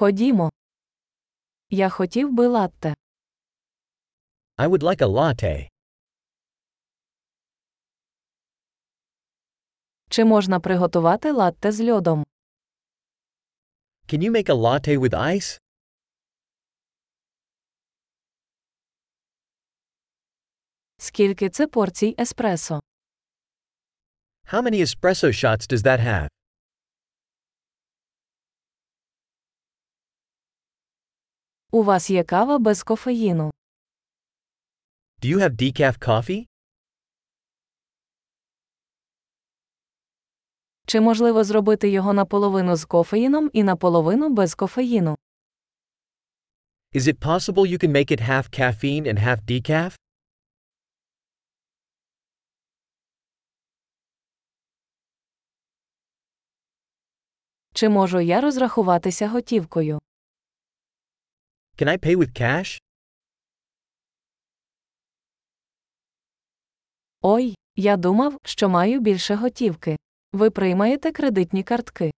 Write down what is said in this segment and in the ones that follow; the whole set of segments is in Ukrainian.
Ходімо. Я хотів би латте. I would like a latte. Чи можна приготувати латте з льодом? Can you make a latte with ice? Скільки це порцій еспресо? How many espresso shots does that have? У вас є кава без кофеїну. Do you have decaf coffee? Чи можливо зробити його наполовину з кофеїном і наполовину без кофеїну? Is it possible you can make it half caffeine and half decaf? Чи можу я розрахуватися готівкою? Can I pay with cash? Ой, я думав, що маю більше готівки. Ви приймаєте кредитні картки.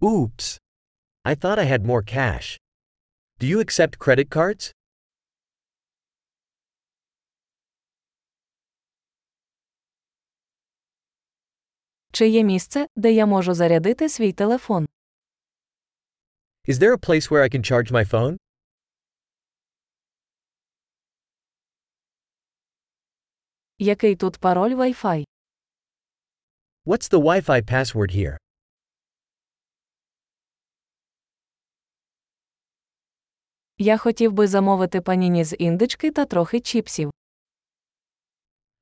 Oops. I thought I had more cash. Do you accept credit cards? Чи є місце, де я можу зарядити свій телефон? Is there a place where I can charge my phone? Який тут пароль Wi-Fi? What's the Wi Fi password here? Я хотів би замовити паніні з індички та трохи чіпсів.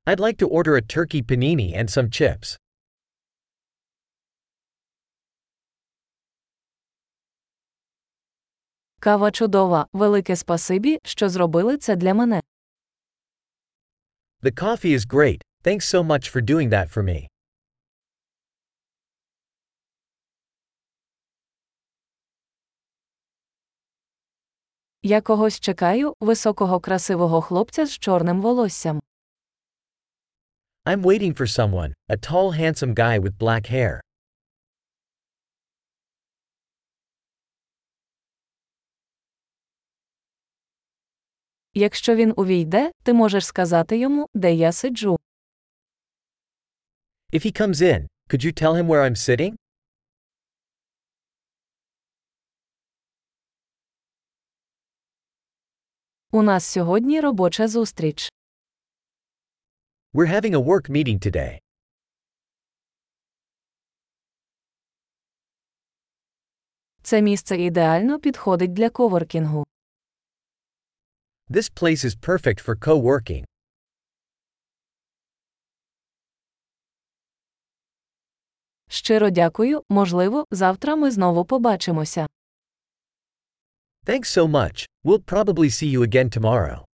I'd like to order a turkey panini and some chips. Кава чудова, велике спасибі, що зробили це для мене. The coffee is great, thanks so much for doing that for me. Я когось чекаю, високого красивого хлопця з чорним волоссям. I'm waiting for someone, a tall, handsome guy with black hair. Якщо він увійде, ти можеш сказати йому, де я сиджу. If he comes in, could you tell him where I'm sitting? У нас сьогодні робоча зустріч. We're having a work meeting today. Це місце ідеально підходить для коворкінгу. This place is perfect for co working. Щиро дякую, можливо, завтра ми знову побачимося. Thanks so much, we'll probably see you again tomorrow.